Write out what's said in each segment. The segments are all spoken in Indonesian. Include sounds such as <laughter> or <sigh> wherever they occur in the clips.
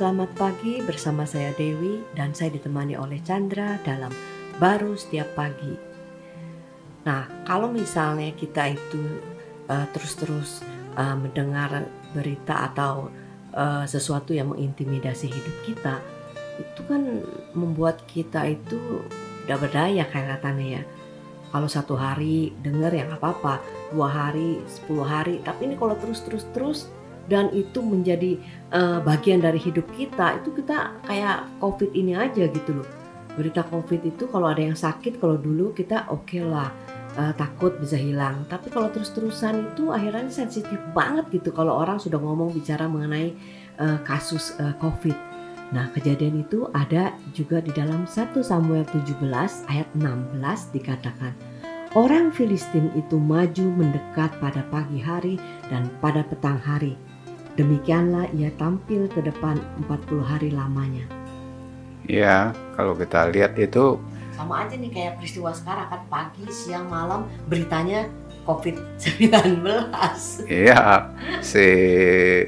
selamat pagi bersama saya Dewi dan saya ditemani oleh Chandra dalam Baru Setiap Pagi. Nah, kalau misalnya kita itu uh, terus-terus uh, mendengar berita atau uh, sesuatu yang mengintimidasi hidup kita, itu kan membuat kita itu udah berdaya kayak katanya ya. Kalau satu hari denger ya nggak apa-apa, dua hari, sepuluh hari, tapi ini kalau terus-terus-terus dan itu menjadi uh, bagian dari hidup kita itu kita kayak covid ini aja gitu loh. Berita covid itu kalau ada yang sakit kalau dulu kita oke okay lah uh, takut bisa hilang. Tapi kalau terus-terusan itu akhirnya sensitif banget gitu kalau orang sudah ngomong bicara mengenai uh, kasus uh, covid. Nah, kejadian itu ada juga di dalam 1 Samuel 17 ayat 16 dikatakan, Orang Filistin itu maju mendekat pada pagi hari dan pada petang hari. Demikianlah ia tampil ke depan 40 hari lamanya. Ya, kalau kita lihat itu sama aja nih kayak peristiwa sekarang kan pagi, siang, malam beritanya COVID-19. Iya, si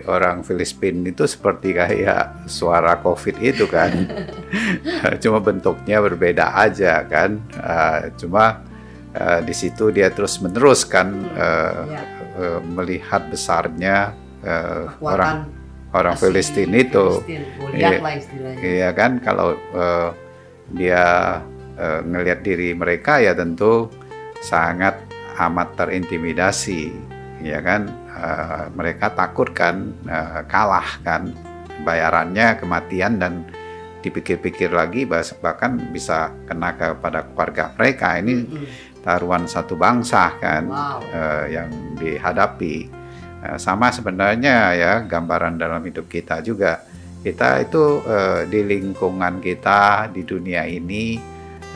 orang Filipin itu seperti kayak suara COVID itu kan. <laughs> cuma bentuknya berbeda aja kan. Uh, cuma uh, di situ dia terus meneruskan uh, ya. uh, melihat besarnya uh, orang orang Filistin itu, iya, iya kan? Kalau uh, dia uh, ngelihat diri mereka ya tentu sangat amat terintimidasi, ya kan? Uh, mereka takut kan? Uh, kalah kan? Bayarannya kematian dan dipikir-pikir lagi bahkan bisa kena kepada keluarga mereka. Ini taruhan satu bangsa kan wow. uh, yang dihadapi Eh, sama sebenarnya ya gambaran dalam hidup kita juga. Kita itu uh, di lingkungan kita di dunia ini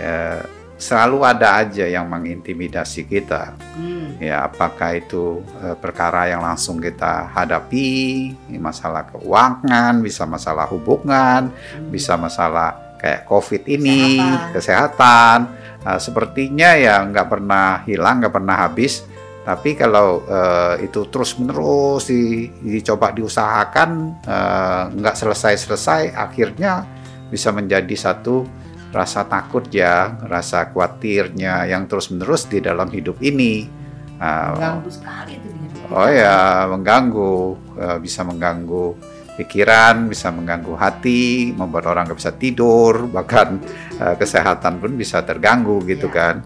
uh, selalu ada aja yang mengintimidasi kita. Hmm. Ya, apakah itu uh, perkara yang langsung kita hadapi, masalah keuangan, bisa masalah hubungan, hmm. bisa masalah kayak COVID ini, kesehatan. kesehatan. Uh, sepertinya ya nggak pernah hilang, nggak pernah habis tapi kalau uh, itu terus menerus di, dicoba diusahakan uh, nggak selesai-selesai, akhirnya bisa menjadi satu rasa takut ya, rasa khawatirnya yang terus menerus di dalam hidup ini. Uh, mengganggu sekali itu Oh ya, mengganggu, uh, bisa mengganggu pikiran, bisa mengganggu hati, membuat orang nggak bisa tidur, <laughs> bahkan uh, kesehatan pun bisa terganggu gitu ya. kan.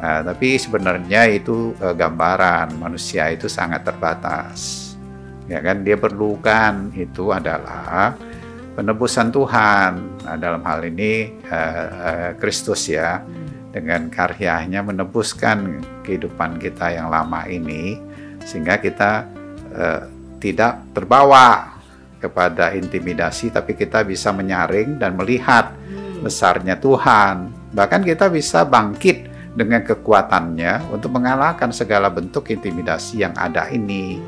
Nah, tapi sebenarnya itu uh, gambaran manusia itu sangat terbatas. Ya kan dia perlukan itu adalah penebusan Tuhan. Nah, dalam hal ini uh, Kristus ya dengan karyanya menebuskan kehidupan kita yang lama ini sehingga kita uh, tidak terbawa kepada intimidasi tapi kita bisa menyaring dan melihat hmm. besarnya Tuhan. Bahkan kita bisa bangkit dengan kekuatannya untuk mengalahkan segala bentuk intimidasi yang ada ini.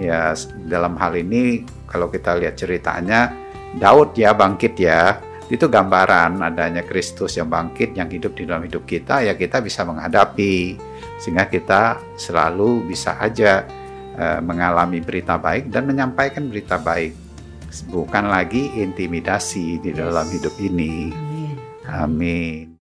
Ya, dalam hal ini kalau kita lihat ceritanya Daud ya bangkit ya. Itu gambaran adanya Kristus yang bangkit yang hidup di dalam hidup kita ya kita bisa menghadapi sehingga kita selalu bisa aja uh, mengalami berita baik dan menyampaikan berita baik bukan lagi intimidasi di dalam hidup ini. Amin. Amin.